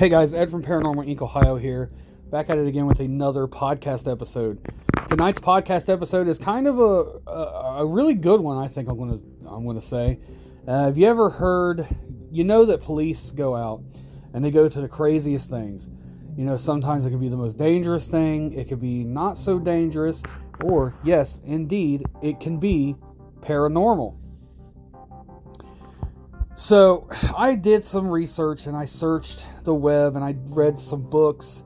Hey guys, Ed from Paranormal Inc. Ohio here, back at it again with another podcast episode. Tonight's podcast episode is kind of a a, a really good one. I think I'm gonna I'm gonna say. Uh, have you ever heard? You know that police go out and they go to the craziest things. You know, sometimes it could be the most dangerous thing. It could be not so dangerous, or yes, indeed, it can be paranormal. So I did some research and I searched the web and I read some books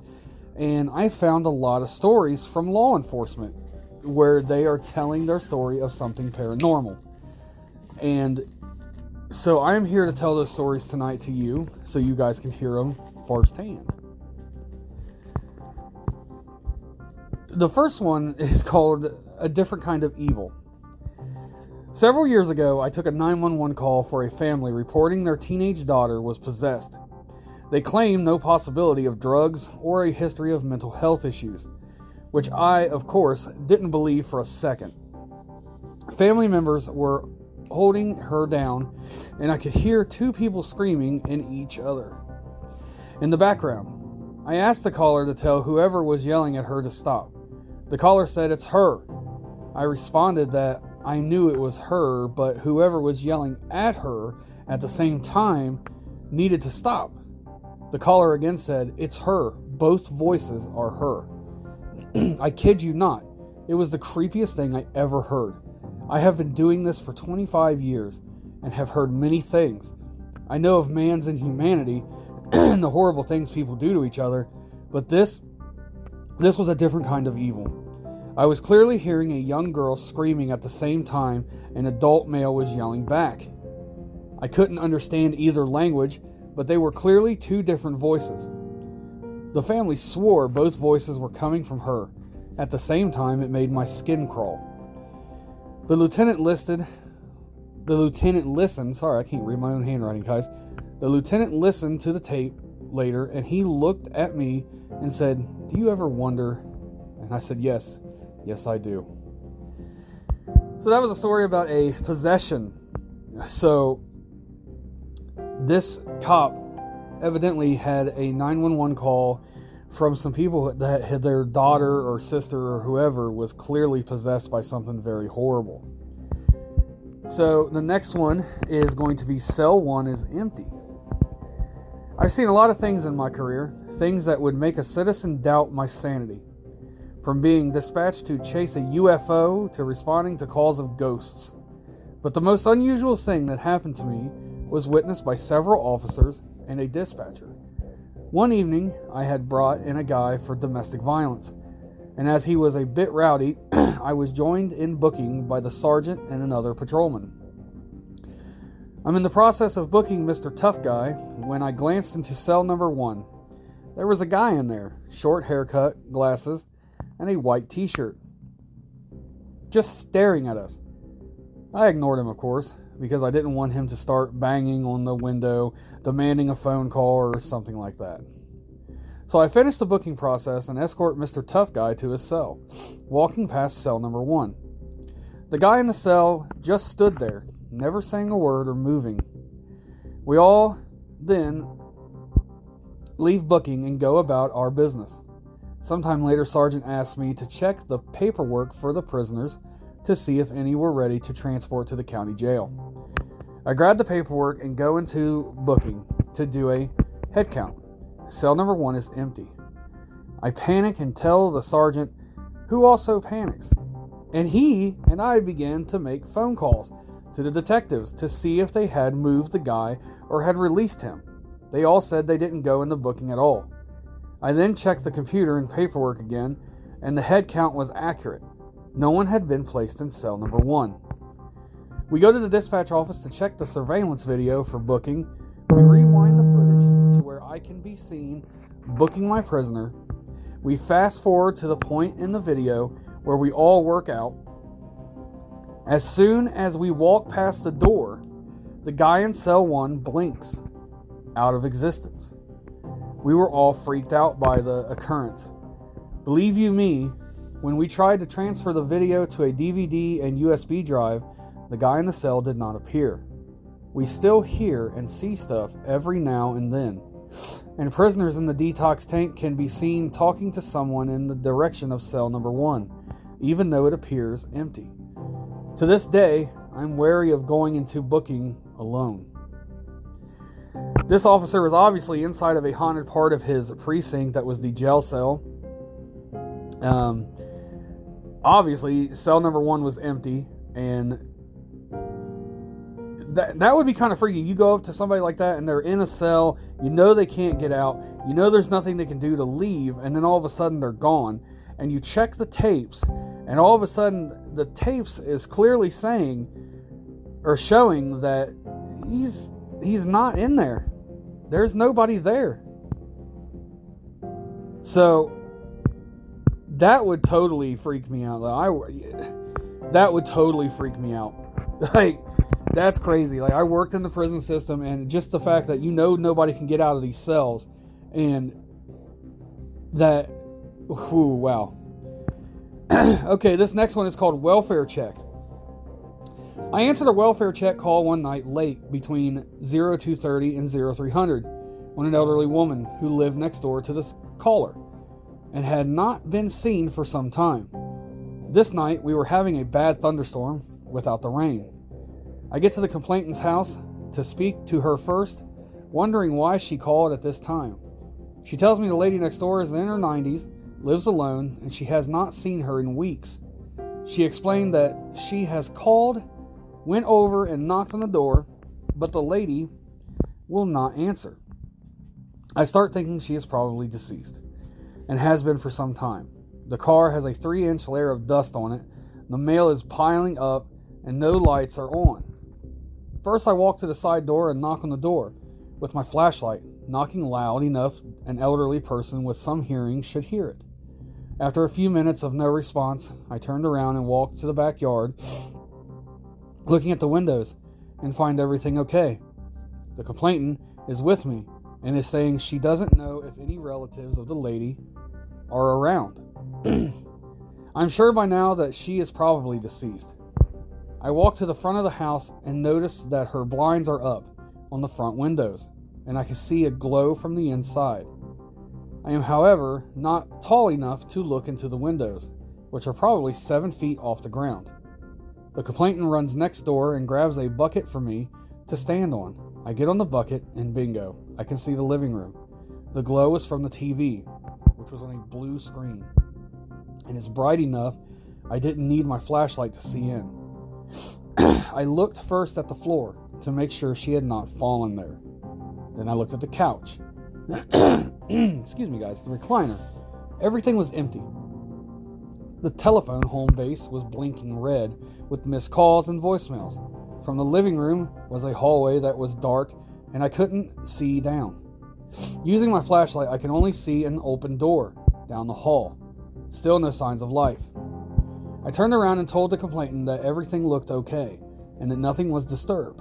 and I found a lot of stories from law enforcement where they are telling their story of something paranormal. And so I'm here to tell those stories tonight to you so you guys can hear them firsthand. The first one is called A Different Kind of Evil. Several years ago, I took a 911 call for a family reporting their teenage daughter was possessed. They claimed no possibility of drugs or a history of mental health issues, which I, of course, didn't believe for a second. Family members were holding her down, and I could hear two people screaming in each other. In the background, I asked the caller to tell whoever was yelling at her to stop. The caller said, It's her. I responded that I knew it was her, but whoever was yelling at her at the same time needed to stop. The caller again said, It's her. Both voices are her. I kid you not. It was the creepiest thing I ever heard. I have been doing this for 25 years and have heard many things. I know of man's inhumanity and the horrible things people do to each other, but this this was a different kind of evil. I was clearly hearing a young girl screaming at the same time an adult male was yelling back. I couldn't understand either language, but they were clearly two different voices. The family swore both voices were coming from her. At the same time, it made my skin crawl. The lieutenant listed. The lieutenant listened. Sorry, I can't read my own handwriting, guys. The lieutenant listened to the tape later and he looked at me and said, Do you ever wonder? And I said, Yes. Yes, I do. So that was a story about a possession. So this cop evidently had a 911 call from some people that had their daughter or sister or whoever was clearly possessed by something very horrible. So the next one is going to be cell 1 is empty. I've seen a lot of things in my career, things that would make a citizen doubt my sanity. From being dispatched to chase a UFO to responding to calls of ghosts. But the most unusual thing that happened to me was witnessed by several officers and a dispatcher. One evening, I had brought in a guy for domestic violence, and as he was a bit rowdy, I was joined in booking by the sergeant and another patrolman. I'm in the process of booking Mr. Tough Guy when I glanced into cell number one. There was a guy in there, short haircut, glasses, and a white t shirt. Just staring at us. I ignored him, of course, because I didn't want him to start banging on the window, demanding a phone call or something like that. So I finished the booking process and escort Mr. Tough Guy to his cell, walking past cell number one. The guy in the cell just stood there, never saying a word or moving. We all then leave booking and go about our business. Sometime later, Sergeant asked me to check the paperwork for the prisoners to see if any were ready to transport to the county jail. I grab the paperwork and go into booking to do a head count. Cell number one is empty. I panic and tell the sergeant, who also panics. And he and I began to make phone calls to the detectives to see if they had moved the guy or had released him. They all said they didn't go in the booking at all. I then checked the computer and paperwork again, and the head count was accurate. No one had been placed in cell number one. We go to the dispatch office to check the surveillance video for booking. We rewind the footage to where I can be seen booking my prisoner. We fast forward to the point in the video where we all work out. As soon as we walk past the door, the guy in cell one blinks out of existence. We were all freaked out by the occurrence. Believe you me, when we tried to transfer the video to a DVD and USB drive, the guy in the cell did not appear. We still hear and see stuff every now and then. and prisoners in the detox tank can be seen talking to someone in the direction of cell number one, even though it appears empty. To this day, I'm wary of going into booking alone. This officer was obviously inside of a haunted part of his precinct that was the jail cell. Um, obviously, cell number one was empty, and that that would be kind of freaky. You go up to somebody like that, and they're in a cell. You know they can't get out. You know there's nothing they can do to leave, and then all of a sudden they're gone. And you check the tapes, and all of a sudden the tapes is clearly saying or showing that he's he's not in there. There's nobody there. So that would totally freak me out. I that would totally freak me out. Like that's crazy. Like I worked in the prison system, and just the fact that you know nobody can get out of these cells, and that, whew, wow. okay, this next one is called welfare check. I answered a welfare check call one night late between 0230 and 0300 when an elderly woman who lived next door to this caller and had not been seen for some time. This night we were having a bad thunderstorm without the rain. I get to the complainant's house to speak to her first, wondering why she called at this time. She tells me the lady next door is in her 90s, lives alone, and she has not seen her in weeks. She explained that she has called, went over and knocked on the door, but the lady will not answer. I start thinking she is probably deceased and has been for some time. The car has a three inch layer of dust on it. The mail is piling up and no lights are on. First, I walk to the side door and knock on the door with my flashlight, knocking loud enough an elderly person with some hearing should hear it. After a few minutes of no response, I turned around and walked to the backyard, looking at the windows, and find everything okay. The complainant is with me and is saying she doesn't know if any relatives of the lady are around. I'm sure by now that she is probably deceased. I walk to the front of the house and notice that her blinds are up on the front windows, and I can see a glow from the inside. I am, however, not tall enough to look into the windows, which are probably seven feet off the ground. The complainant runs next door and grabs a bucket for me to stand on. I get on the bucket, and bingo, I can see the living room. The glow is from the TV, which was on a blue screen, and it's bright enough I didn't need my flashlight to see in. I looked first at the floor to make sure she had not fallen there. Then I looked at the couch. Excuse me, guys, the recliner. Everything was empty. The telephone home base was blinking red with missed calls and voicemails. From the living room was a hallway that was dark and I couldn't see down. Using my flashlight, I can only see an open door down the hall. Still no signs of life. I turned around and told the complainant that everything looked okay and that nothing was disturbed.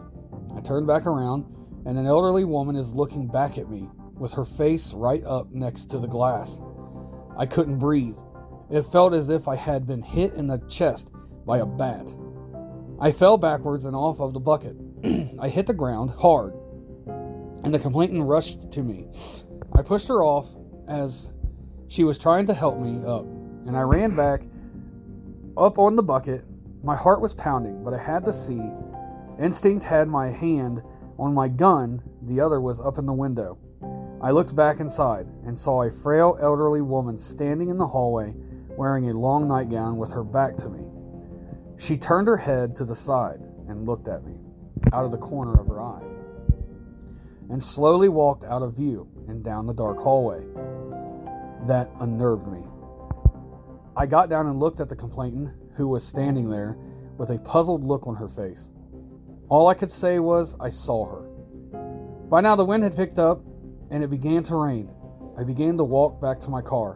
I turned back around, and an elderly woman is looking back at me with her face right up next to the glass. I couldn't breathe. It felt as if I had been hit in the chest by a bat. I fell backwards and off of the bucket. I hit the ground hard, and the complainant rushed to me. I pushed her off as she was trying to help me up, and I ran back up on the bucket. My heart was pounding, but I had to see. Instinct had my hand on my gun, the other was up in the window. I looked back inside and saw a frail elderly woman standing in the hallway wearing a long nightgown with her back to me. She turned her head to the side and looked at me out of the corner of her eye and slowly walked out of view and down the dark hallway. That unnerved me. I got down and looked at the complainant, who was standing there with a puzzled look on her face. All I could say was I saw her. By now, the wind had picked up and it began to rain. I began to walk back to my car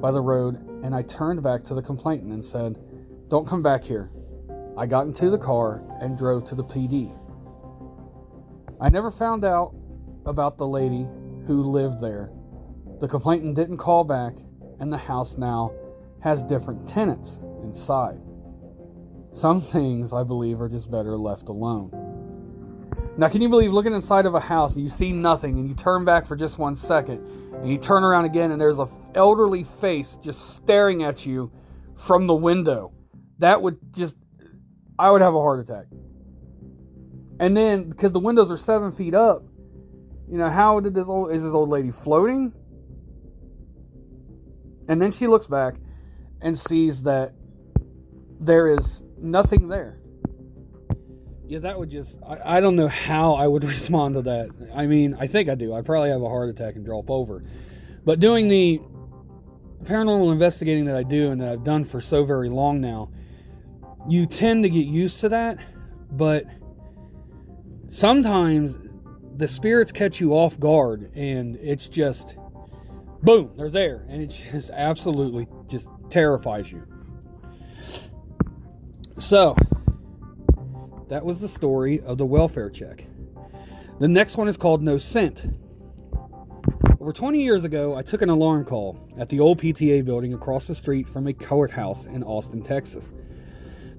by the road and I turned back to the complainant and said, Don't come back here. I got into the car and drove to the PD. I never found out about the lady who lived there. The complainant didn't call back, and the house now has different tenants inside. Some things, I believe, are just better left alone. Now, can you believe looking inside of a house and you see nothing and you turn back for just one second and you turn around again and there's a elderly face just staring at you from the window? That would just, I would have a heart attack. And then because the windows are seven feet up, you know, how did this old, is this old lady floating? And then she looks back and sees that there is nothing there. Yeah, that would just, I, I don't know how I would respond to that. I mean, I think I do. I probably have a heart attack and drop over. But doing the paranormal investigating that I do and that I've done for so very long now, you tend to get used to that. But sometimes the spirits catch you off guard and it's just boom, they're there. And it just absolutely just terrifies you. So, that was the story of the welfare check. The next one is called No Scent. Over 20 years ago, I took an alarm call at the old PTA building across the street from a courthouse in Austin, Texas.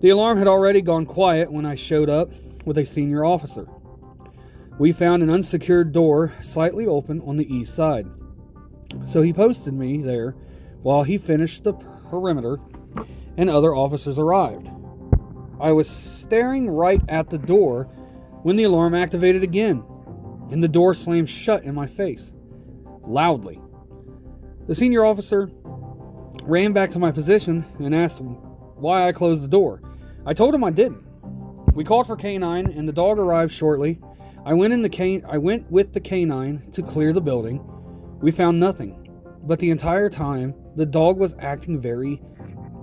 The alarm had already gone quiet when I showed up with a senior officer. We found an unsecured door slightly open on the east side. So he posted me there while he finished the perimeter and other officers arrived. I was staring right at the door when the alarm activated again, and the door slammed shut in my face, loudly. The senior officer ran back to my position and asked why I closed the door. I told him I didn't. We called for K9 and the dog arrived shortly. I went in the can- I went with the K9 to clear the building. We found nothing. But the entire time, the dog was acting very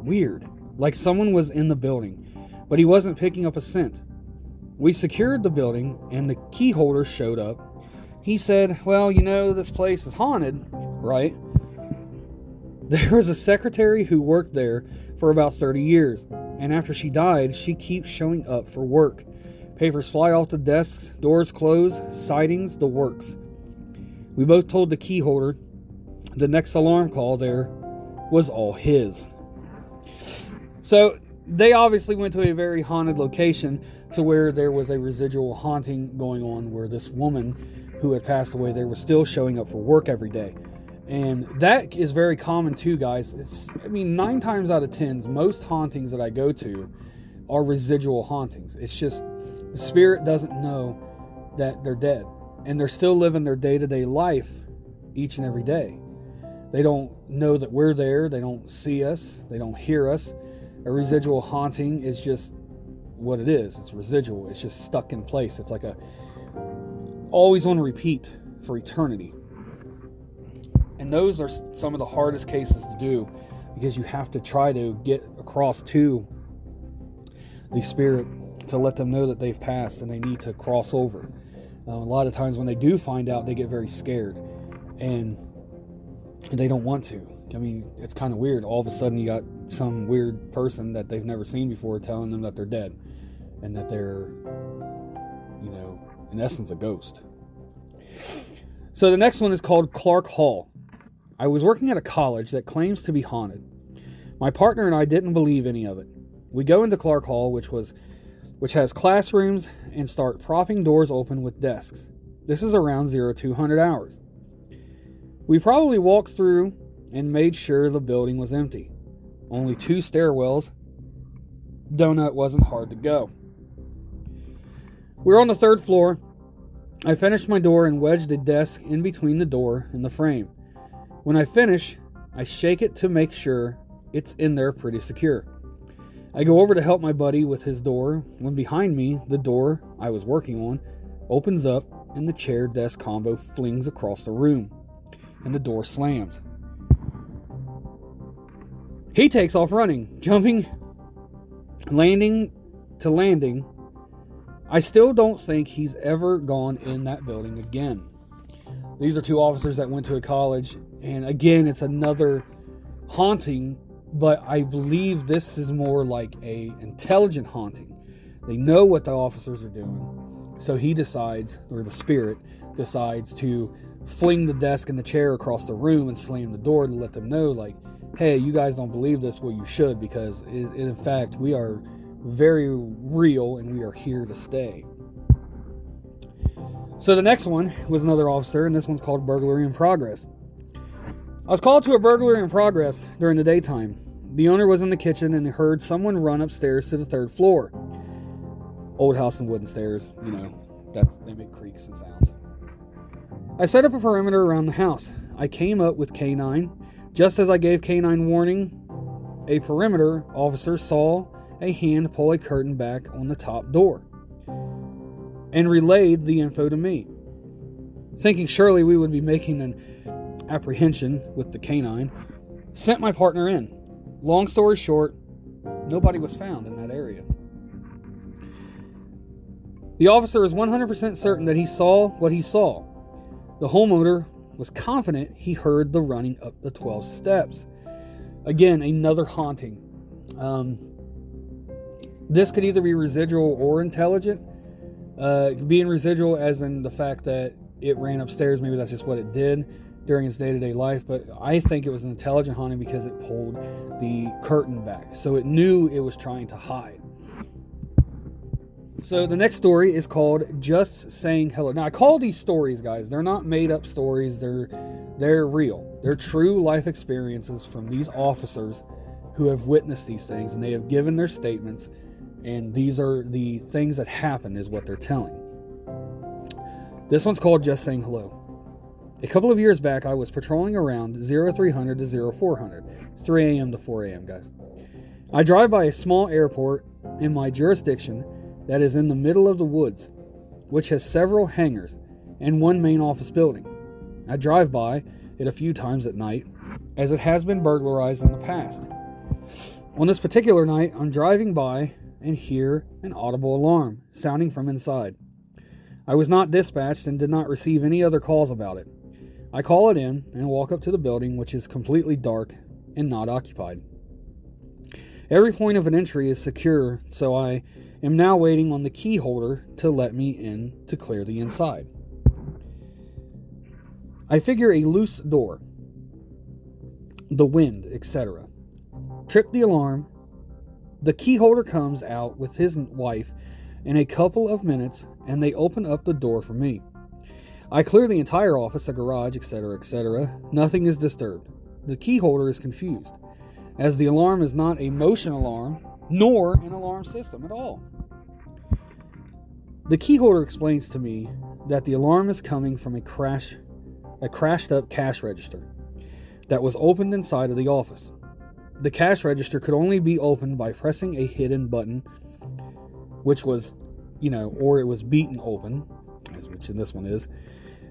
weird, like someone was in the building but he wasn't picking up a scent. We secured the building, and the key holder showed up. He said, Well, you know, this place is haunted, right? There was a secretary who worked there for about 30 years, and after she died, she keeps showing up for work. Papers fly off the desks, doors close, sightings, the works. We both told the key holder the next alarm call there was all his. So they obviously went to a very haunted location to where there was a residual haunting going on where this woman who had passed away there was still showing up for work every day. And that is very common too guys. It's i mean nine times out of ten most hauntings that i go to are residual hauntings. It's just the spirit doesn't know that they're dead and they're still living their day-to-day life each and every day. They don't know that we're there. They don't see us. They don't hear us a residual haunting is just what it is. It's residual. It's just stuck in place. It's like a always on repeat for eternity. And those are some of the hardest cases to do because you have to try to get across to the spirit to let them know that they've passed and they need to cross over. Uh, a lot of times when they do find out, they get very scared and they don't want to. I mean, it's kind of weird. All of a sudden, you got some weird person that they've never seen before telling them that they're dead and that they're, you know, in essence, a ghost. So the next one is called Clark Hall. I was working at a college that claims to be haunted. My partner and I didn't believe any of it. We go into Clark Hall, which was which has classrooms, and start propping doors open with desks. This is around 0200 hours. We probably walked through and made sure the building was empty. Only two stairwells. Donut wasn't hard to go. We are on the third floor. I finished my door and wedged a desk in between the door and the frame. When I finish, I shake it to make sure it's in there pretty secure. I go over to help my buddy with his door when behind me, the door I was working on opens up and the chair desk combo flings across the room and the door slams. He takes off running, jumping, landing to landing. I still don't think he's ever gone in that building again. These are two officers that went to a college, and again, it's another haunting, but I believe this is more like a intelligent haunting. They know what the officers are doing, so he decides, or the spirit decides to fling the desk and the chair across the room and slam the door to let them know, like, hey, you guys don't believe this, well, you should, because it, in fact, we are very real and we are here to stay. So the next one was another officer, and this one's called burglary in progress. I was called to a burglary in progress during the daytime. The owner was in the kitchen and heard someone run upstairs to the third floor. Old house and wooden stairs, you know, that they make creaks and sounds. I set up a perimeter around the house. I came up with K9. Just as I gave K9 warning, a perimeter officer saw a hand pull a curtain back on the top door and relayed the info to me. Thinking surely we would be making an apprehension with the canine, sent my partner in. Long story short, nobody was found in that area. The officer is 100% certain that he saw what he saw. The homeowner was confident he heard the running up the 12 steps. Again, another haunting. Um, this could either be residual or intelligent. Uh, being residual, as in the fact that it ran upstairs, maybe that's just what it did during its day to day life. But I think it was an intelligent haunting because it pulled the curtain back. So it knew it was trying to hide. So the next story is called Just Saying Hello. Now I call these stories, guys. They're not made up stories. They're they're real. They're true life experiences from these officers who have witnessed these things and they have given their statements and these are the things that happen is what they're telling. This one's called Just Saying Hello. A couple of years back, I was patrolling around 0300 to 0400, 3 a.m. to 4 a.m., guys. I drive by a small airport in my jurisdiction that is in the middle of the woods, which has several hangars and one main office building. I drive by it a few times at night, as it has been burglarized in the past. On this particular night, I'm driving by and hear an audible alarm sounding from inside. I was not dispatched and did not receive any other calls about it. I call it in and walk up to the building, which is completely dark and not occupied. Every point of an entry is secure, so I am now waiting on the key holder to let me in to clear the inside. I figure a loose door, the wind, etc. Trip the alarm the key holder comes out with his wife in a couple of minutes and they open up the door for me. I clear the entire office, the garage, etc., etc. Nothing is disturbed. The key holder is confused, as the alarm is not a motion alarm nor an alarm system at all. The key holder explains to me that the alarm is coming from a crash a crashed up cash register that was opened inside of the office. The cash register could only be opened by pressing a hidden button, which was, you know, or it was beaten open, as which in this one is.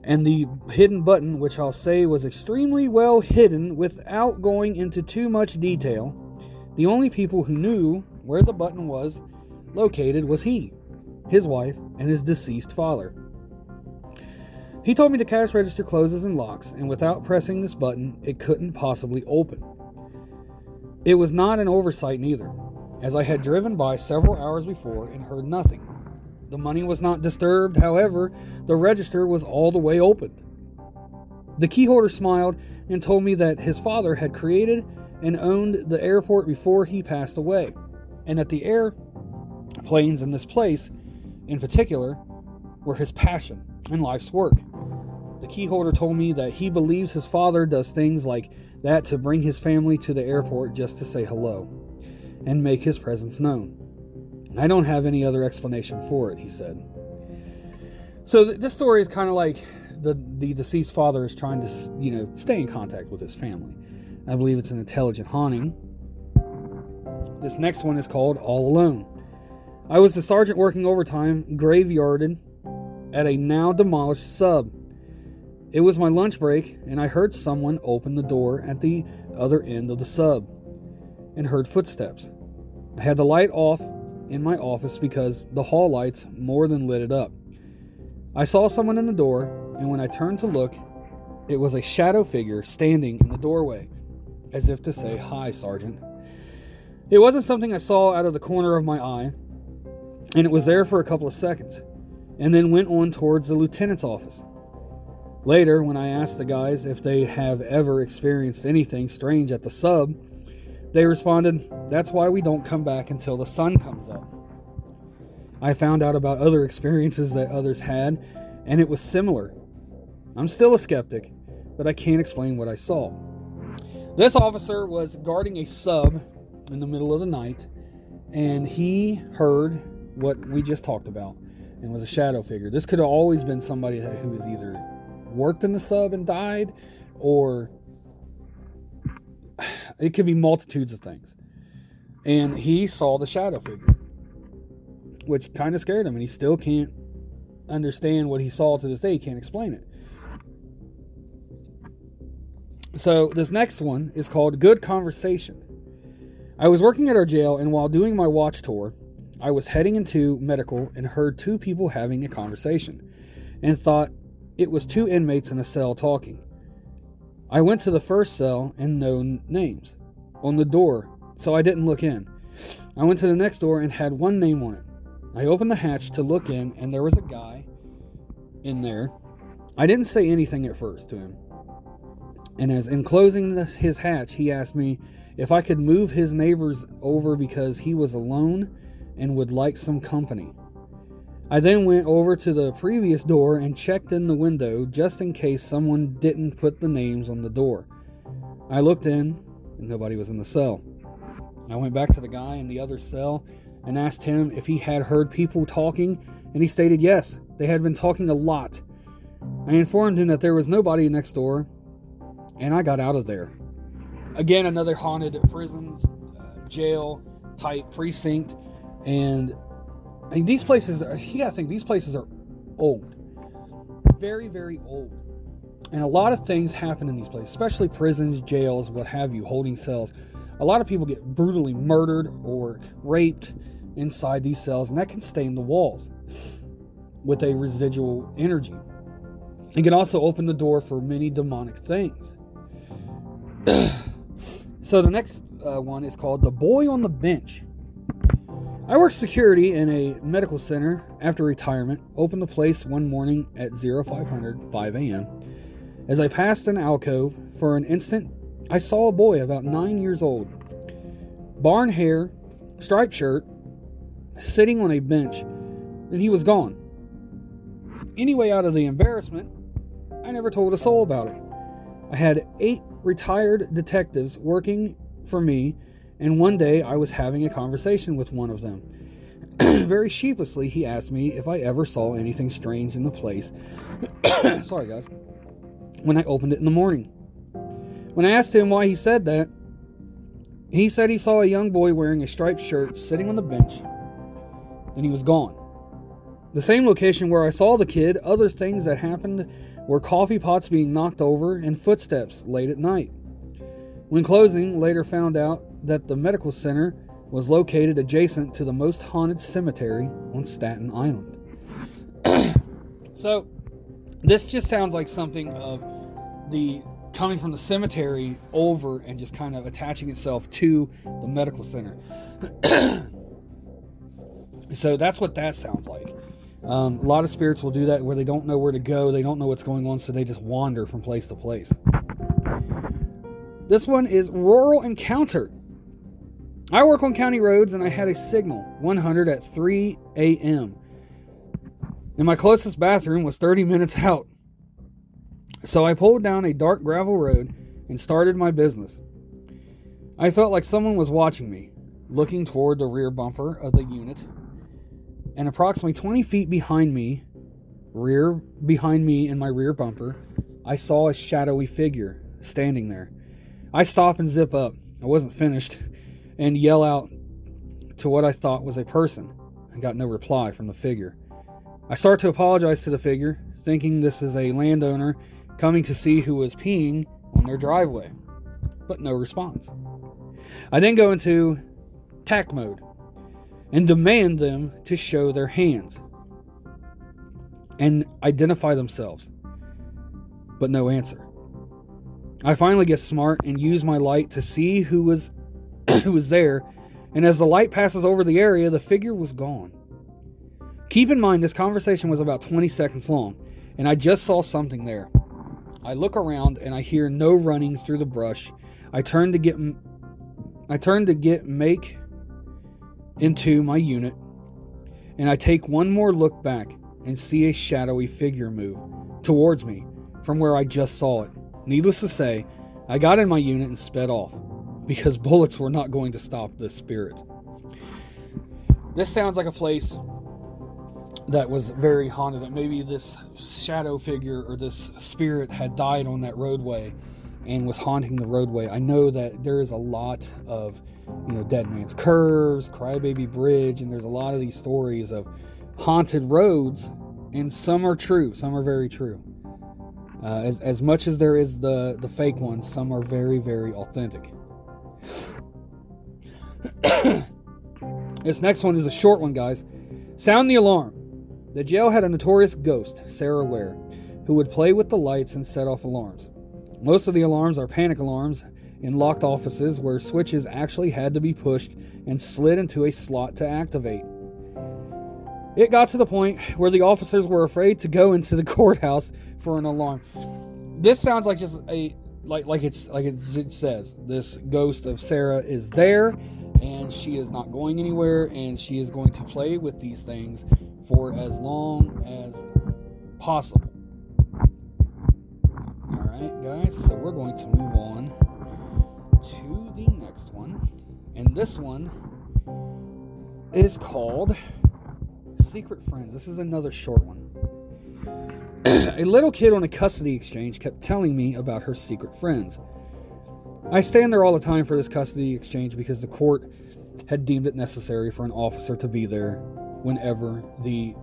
And the hidden button, which I'll say was extremely well hidden without going into too much detail, the only people who knew where the button was located was he, his wife, and his deceased father. He told me the cash register closes and locks, and without pressing this button, it couldn't possibly open. It was not an oversight neither, as I had driven by several hours before and heard nothing. The money was not disturbed, however, the register was all the way opened. The keyholder smiled and told me that his father had created and owned the airport before he passed away, and that the airplanes in this place, in particular, were his passion and life's work. The keyholder told me that he believes his father does things like that to bring his family to the airport just to say hello and make his presence known. I don't have any other explanation for it, he said. So th- this story is kind of like the the deceased father is trying to, you know, stay in contact with his family. I believe it's an intelligent haunting. This next one is called All Alone. I was the sergeant working overtime, graveyarded at a now demolished sub. It was my lunch break, and I heard someone open the door at the other end of the sub and heard footsteps. I had the light off in my office because the hall lights more than lit it up. I saw someone in the door, and when I turned to look, it was a shadow figure standing in the doorway, as if to say, Hi, Sergeant. It wasn't something I saw out of the corner of my eye, and it was there for a couple of seconds, and then went on towards the lieutenant's office. Later, when I asked the guys if they have ever experienced anything strange at the sub, they responded, That's why we don't come back until the sun comes up. I found out about other experiences that others had, and it was similar. I'm still a skeptic, but I can't explain what I saw. This officer was guarding a sub in the middle of the night, and he heard what we just talked about and was a shadow figure. This could have always been somebody who has either worked in the sub and died, or it could be multitudes of things. And he saw the shadow figure, which kind of scared him, and he still can't understand what he saw to this day. He can't explain it. So, this next one is called Good Conversation. I was working at our jail, and while doing my watch tour, I was heading into medical and heard two people having a conversation and thought it was two inmates in a cell talking. I went to the first cell and no names on the door, so I didn't look in. I went to the next door and had one name on it. I opened the hatch to look in, and there was a guy in there. I didn't say anything at first to him. And as in closing his hatch, he asked me if I could move his neighbors over because he was alone and would like some company. I then went over to the previous door and checked in the window just in case someone didn't put the names on the door. I looked in, and nobody was in the cell. I went back to the guy in the other cell and asked him if he had heard people talking, and he stated yes, they had been talking a lot. I informed him that there was nobody next door, and I got out of there. Again, another haunted prison, uh, jail type precinct and I mean, these places, are, you gotta think, these places are old. Very, very old. And a lot of things happen in these places, especially prisons, jails, what have you, holding cells. A lot of people get brutally murdered or raped inside these cells, and that can stain the walls with a residual energy. It can also open the door for many demonic things. so the next uh, one is called The Boy on the Bench. I worked security in a medical center after retirement, opened the place one morning at 0500 5 a.m. As I passed an alcove, for an instant, I saw a boy about nine years old, barn hair, striped shirt, sitting on a bench, and he was gone. Anyway, out of the embarrassment, I never told a soul about it. I had eight retired detectives working for me and one day I was having a conversation with one of them. Very sheepishly, he asked me if I ever saw anything strange in the place. Sorry, guys. When I opened it in the morning. When I asked him why he said that, he said he saw a young boy wearing a striped shirt sitting on the bench. Then he was gone. The same location where I saw the kid, other things that happened were coffee pots being knocked over and footsteps late at night. When closing, later found out that the medical center was located adjacent to the most haunted cemetery on Staten Island. so, this just sounds like something of the coming from the cemetery over and just kind of attaching itself to the medical center. so that's what that sounds like. Um, a lot of spirits will do that where they don't know where to go, they don't know what's going on, so they just wander from place to place. This one is Rural Encounter. I work on county roads and I had a signal 100 at 3 a.m. And my closest bathroom was 30 minutes out. So I pulled down a dark gravel road and started my business. I felt like someone was watching me, looking toward the rear bumper of the unit. And approximately 20 feet behind me, rear behind me in my rear bumper, I saw a shadowy figure standing there. I stop and zip up. I wasn't finished and yell out to what I thought was a person. I got no reply from the figure. I start to apologize to the figure, thinking this is a landowner coming to see who was peeing on their driveway, but no response. I then go into tack mode and demand them to show their hands and identify themselves, but no answer. I finally get smart and use my light to see who was who was there, and as the light passes over the area, the figure was gone. Keep in mind, this conversation was about 20 seconds long, and I just saw something there. I look around and I hear no running through the brush. I turn to get I turn to get make into my unit, and I take one more look back. and see a shadowy figure move towards me from where I just saw it. Needless to say, I got in my unit and sped off because bullets were not going to stop this spirit. This sounds like a place that was very haunted. That maybe this shadow figure or this spirit had died on that roadway and was haunting the roadway. I know that there is a lot of, you know, Dead Man's Curves, Crybaby Bridge, and there's a lot of these stories of haunted roads, and some are true, some are very true. Uh, as, as much as there is the, the fake ones, some are very, very authentic. this next one is a short one, guys. Sound the alarm. The jail had a notorious ghost, Sarah Ware, who would play with the lights and set off alarms. Most of the alarms are panic alarms in locked offices where switches actually had to be pushed and slid into a slot to activate. It got to the point where the officers were afraid to go into the courthouse for an alarm. This sounds like just a like like it's like it says. This ghost of Sarah is there and she is not going anywhere and she is going to play with these things for as long as possible. Alright, guys, so we're going to move on to the next one. And this one is called Secret Friends. This is another short one. A little kid on a custody exchange kept telling me about her secret friends. I stand there all the time for this custody exchange because the court had deemed it necessary for an officer to be there whenever the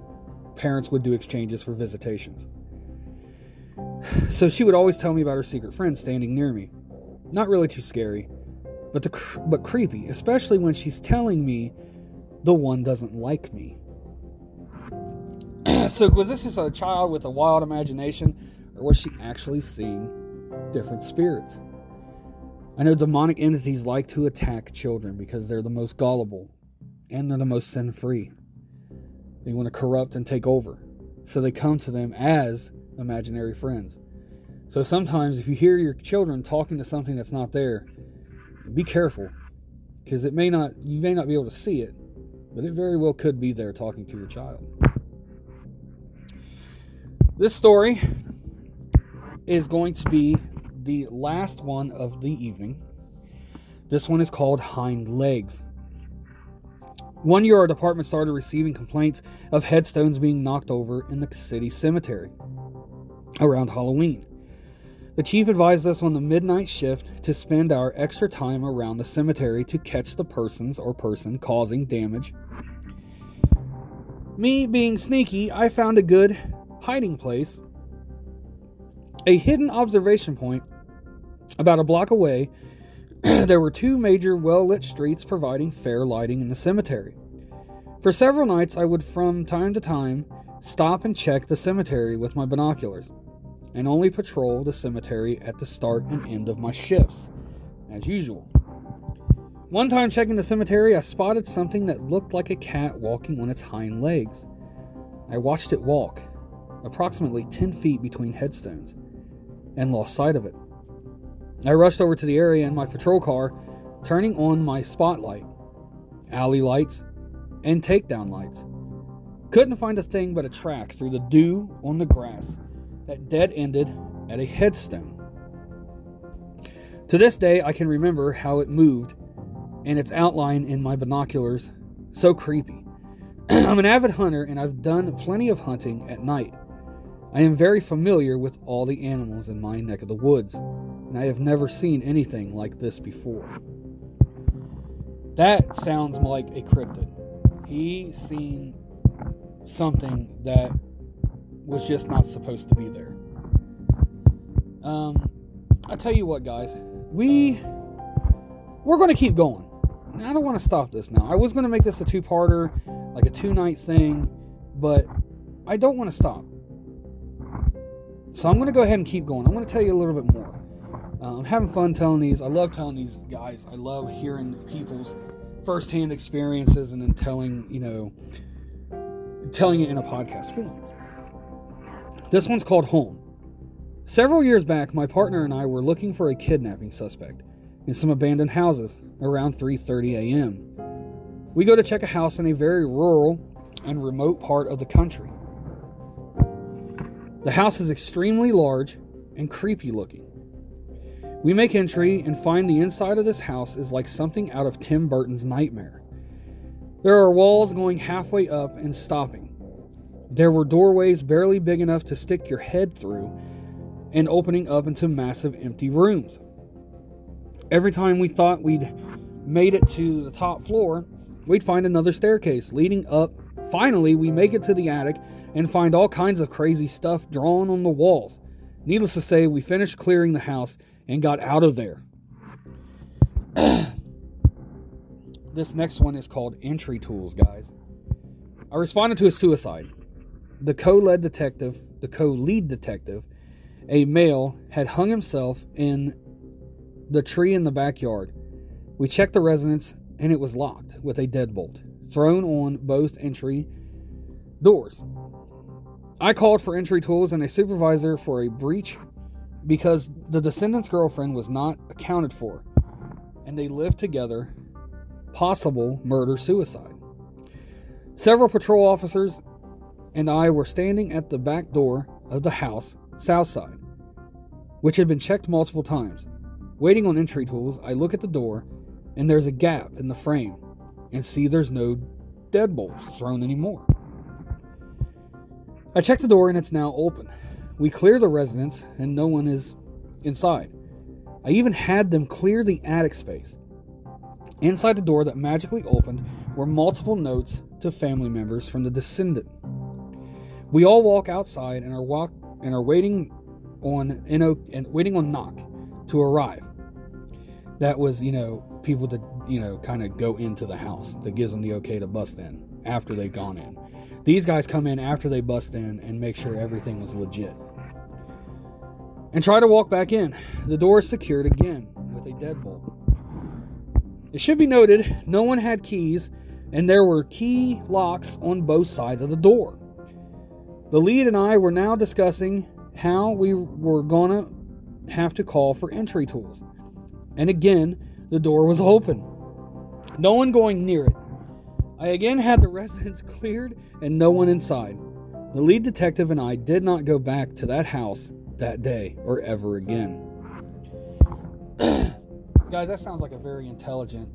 parents would do exchanges for visitations. So she would always tell me about her secret friend standing near me. Not really too scary, but the but creepy, especially when she's telling me the one doesn't like me. So was this just a child with a wild imagination, or was she actually seeing different spirits? I know demonic entities like to attack children because they're the most gullible and they're the most sin free. They want to corrupt and take over. So they come to them as imaginary friends. So sometimes if you hear your children talking to something that's not there, be careful because it may not you may not be able to see it, but it very well could be there talking to your child. This story is going to be the last one of the evening. This one is called Hind Legs. One year, our department started receiving complaints of headstones being knocked over in the city cemetery around Halloween. The chief advised us on the midnight shift to spend our extra time around the cemetery to catch the persons or person causing damage. Me being sneaky, I found a good hiding place, a hidden observation point about a block away. there were two major well lit streets providing fair lighting in the cemetery. For several nights, I would from time to time stop and check the cemetery with my binoculars and only patrol the cemetery at the start and end of my shifts, as usual. One time checking the cemetery, I spotted something that looked like a cat walking on its hind legs. I watched it walk, approximately 10 feet between headstones, and lost sight of it. I rushed over to the area in my patrol car, turning on my spotlight, alley lights, and takedown lights. Couldn't find a thing but a track through the dew on the grass that dead ended at a headstone. To this day, I can remember how it moved and its outline in my binoculars. So creepy. I'm an avid hunter and I've done plenty of hunting at night. I am very familiar with all the animals in my neck of the woods, and I have never seen anything like this before. That sounds like a cryptid. He seen something that was just not supposed to be there. Um, I tell you what, guys, we we're going to keep going. I don't want to stop this now. I was going to make this a two-parter, like a two-night thing, but I don't want to stop. So I'm going to go ahead and keep going. I'm going to tell you a little bit more. Uh, I'm having fun telling these. I love telling these guys. I love hearing people's firsthand experiences and then telling, you know, telling it in a podcast form. This one's called Home. Several years back, my partner and I were looking for a kidnapping suspect in some abandoned houses around 3:30 a.m. We go to check a house in a very rural and remote part of the country. The house is extremely large and creepy looking. We make entry and find the inside of this house is like something out of Tim Burton's nightmare. There are walls going halfway up and stopping. There were doorways barely big enough to stick your head through and opening up into massive empty rooms. Every time we thought we'd made it to the top floor, we'd find another staircase leading up. Finally, we make it to the attic and find all kinds of crazy stuff drawn on the walls. Needless to say, we finished clearing the house and got out of there. this next one is called Entry Tools, guys. I responded to a suicide. The co-led detective, the co-lead detective, a male, had hung himself in the tree in the backyard. We checked the residence and it was locked with a deadbolt thrown on both entry doors. I called for entry tools and a supervisor for a breach because the descendant's girlfriend was not accounted for and they lived together, possible murder suicide. Several patrol officers and I were standing at the back door of the house, south side, which had been checked multiple times. Waiting on entry tools, I look at the door and there's a gap in the frame and see there's no deadbolt thrown anymore. I check the door and it's now open. We clear the residence and no one is inside. I even had them clear the attic space. Inside the door that magically opened were multiple notes to family members from the descendant. We all walk outside and are walk and are waiting on and waiting on knock to arrive. That was, you know, people to, you know, kind of go into the house that gives them the okay to bust in after they've gone in. These guys come in after they bust in and make sure everything was legit. And try to walk back in. The door is secured again with a deadbolt. It should be noted no one had keys and there were key locks on both sides of the door. The lead and I were now discussing how we were gonna have to call for entry tools. And again, the door was open. No one going near it. I again had the residence cleared and no one inside. The lead detective and I did not go back to that house that day or ever again. Guys, that sounds like a very intelligent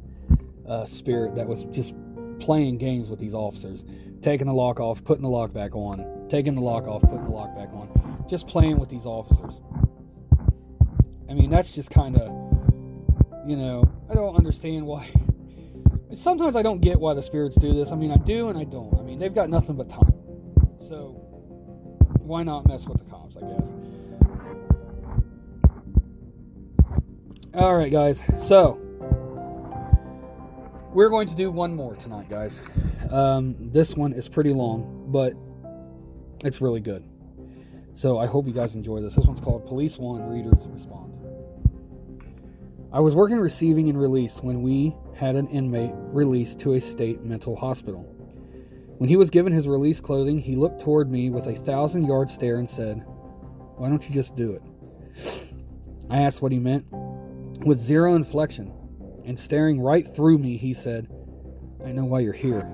uh, spirit that was just playing games with these officers, taking the lock off, putting the lock back on, taking the lock off, putting the lock back on, just playing with these officers. I mean, that's just kind of, you know, I don't understand why sometimes I don't get why the spirits do this. I mean, I do and I don't. I mean, they've got nothing but time. So, why not mess with the cops, I guess? All right, guys. So, we're going to do one more tonight, guys. Um, this one is pretty long, but it's really good. So, I hope you guys enjoy this. This one's called Police One Readers Respond. I was working receiving and release when we had an inmate released to a state mental hospital. When he was given his release clothing, he looked toward me with a thousand yard stare and said, Why don't you just do it? I asked what he meant. With zero inflection and staring right through me, he said, I know why you're here.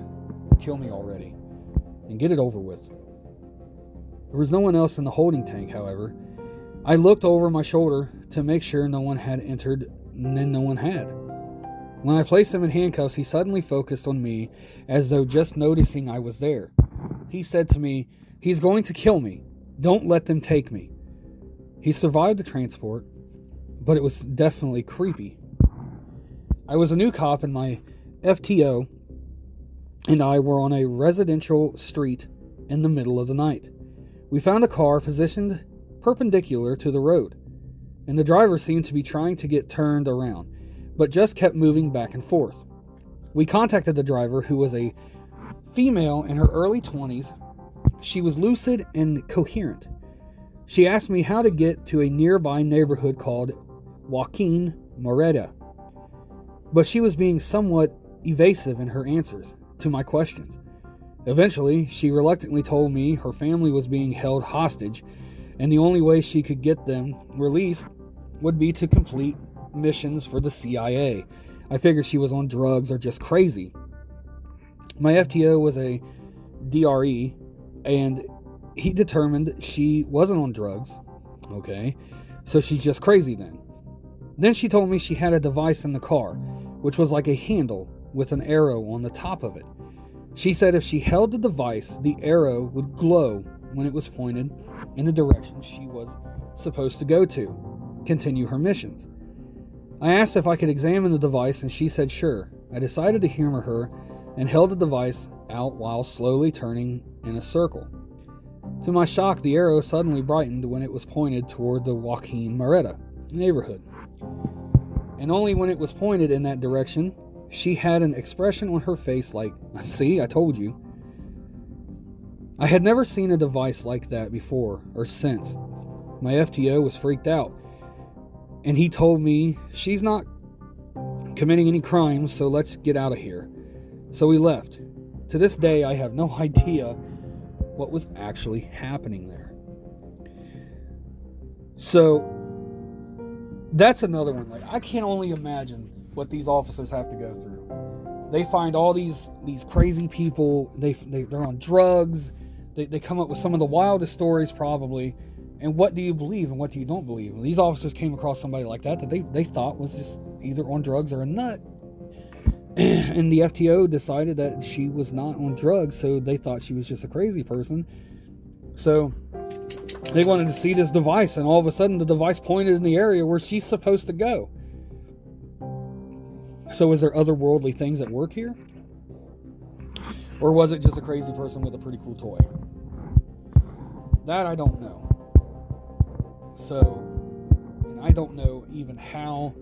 Kill me already and get it over with. There was no one else in the holding tank, however. I looked over my shoulder to make sure no one had entered and then no one had. When I placed him in handcuffs, he suddenly focused on me as though just noticing I was there. He said to me, He's going to kill me. Don't let them take me. He survived the transport, but it was definitely creepy. I was a new cop, and my FTO and I were on a residential street in the middle of the night. We found a car positioned perpendicular to the road and the driver seemed to be trying to get turned around, but just kept moving back and forth. We contacted the driver, who was a female in her early 20s. She was lucid and coherent. She asked me how to get to a nearby neighborhood called Joaquin Murrieta, but she was being somewhat evasive in her answers to my questions. Eventually, she reluctantly told me her family was being held hostage, and the only way she could get them released would be to complete missions for the CIA. I figured she was on drugs or just crazy. My FTO was a DRE, and he determined she wasn't on drugs. Okay, so she's just crazy then. Then she told me she had a device in the car, which was like a handle with an arrow on the top of it. She said if she held the device, the arrow would glow when it was pointed in the direction she was supposed to go to, continue her missions. I asked if I could examine the device, and she said sure. I decided to humor her and held the device out while slowly turning in a circle. To my shock, the arrow suddenly brightened when it was pointed toward the Joaquin Murrieta neighborhood. And only when it was pointed in that direction, she had an expression on her face like, See, I told you. I had never seen a device like that before or since. My FTO was freaked out, and he told me she's not committing any crimes, so let's get out of here. So we left. To this day, I have no idea what was actually happening there. So that's another one. Like I can only imagine what these officers have to go through. They find all these these crazy people. They, they they're on drugs. They, they come up with some of the wildest stories probably. And what do you believe and what do you don't believe? these officers came across somebody like that that they, they thought was just either on drugs or a nut. and the FTO decided that she was not on drugs, so they thought she was just a crazy person. So they wanted to see this device, and all of a sudden the device pointed in the area where she's supposed to go. So, is there otherworldly things at work here? Or was it just a crazy person with a pretty cool toy? That I don't know. So, and I don't know even how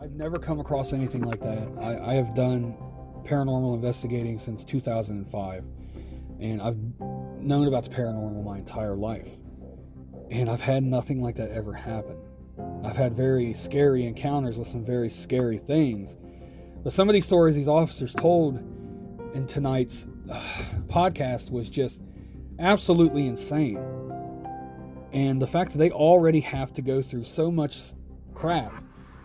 I've never come across anything like that. I, I have done paranormal investigating since 2005, and I've known about the paranormal my entire life. And I've had nothing like that ever happen. I've had very scary encounters with some very scary things. But some of these stories these officers told in tonight's uh, podcast was just absolutely insane. And the fact that they already have to go through so much crap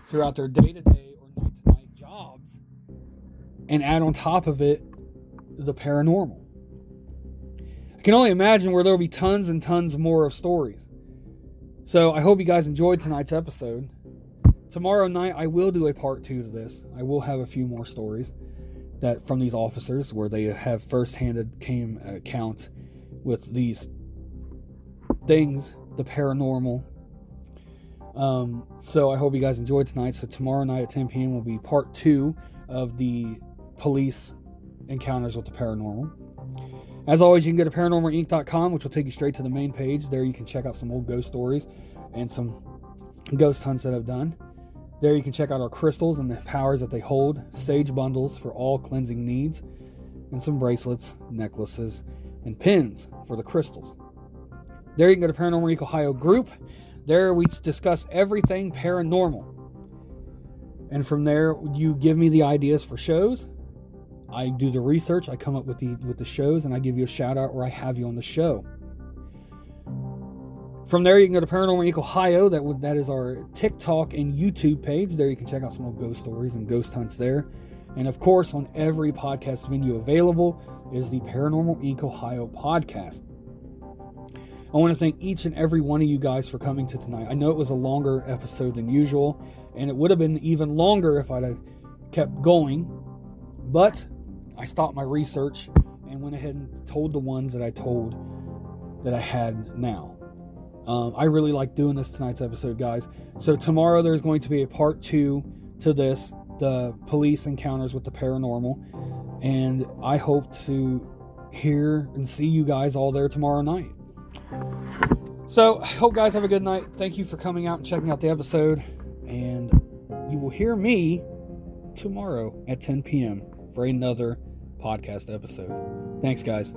throughout their day to day or night to night jobs and add on top of it the paranormal. I can only imagine where there will be tons and tons more of stories. So I hope you guys enjoyed tonight's episode. Tomorrow night I will do a part two to this. I will have a few more stories that from these officers where they have first-handed came account with these things, the paranormal. Um, so I hope you guys enjoyed tonight. So tomorrow night at 10 p.m. will be part two of the police encounters with the paranormal. As always, you can go to paranormalinc.com, which will take you straight to the main page. There you can check out some old ghost stories and some ghost hunts that I've done. There you can check out our crystals and the powers that they hold, sage bundles for all cleansing needs, and some bracelets, necklaces, and pins for the crystals. There you can go to Paranormal Inc. Ohio group. There we discuss everything paranormal. And from there, you give me the ideas for shows, I do the research, I come up with the with the shows, and I give you a shout out or I have you on the show. From there, you can go to Paranormal Inc. Ohio. That would that is our TikTok and YouTube page. There, you can check out some old ghost stories and ghost hunts there. And of course, on every podcast venue available is the Paranormal Inc. Ohio podcast. I want to thank each and every one of you guys for coming to tonight. I know it was a longer episode than usual, and it would have been even longer if I'd have kept going. But I stopped my research and went ahead and told the ones that I told that I had now. Um, I really like doing this tonight's episode, guys. So tomorrow there's going to be a part two to this, the police encounters with the paranormal, and I hope to hear and see you guys all there tomorrow night. So I hope guys have a good night. Thank you for coming out and checking out the episode, and you will hear me tomorrow at 10 p.m. for another podcast episode. Thanks, guys.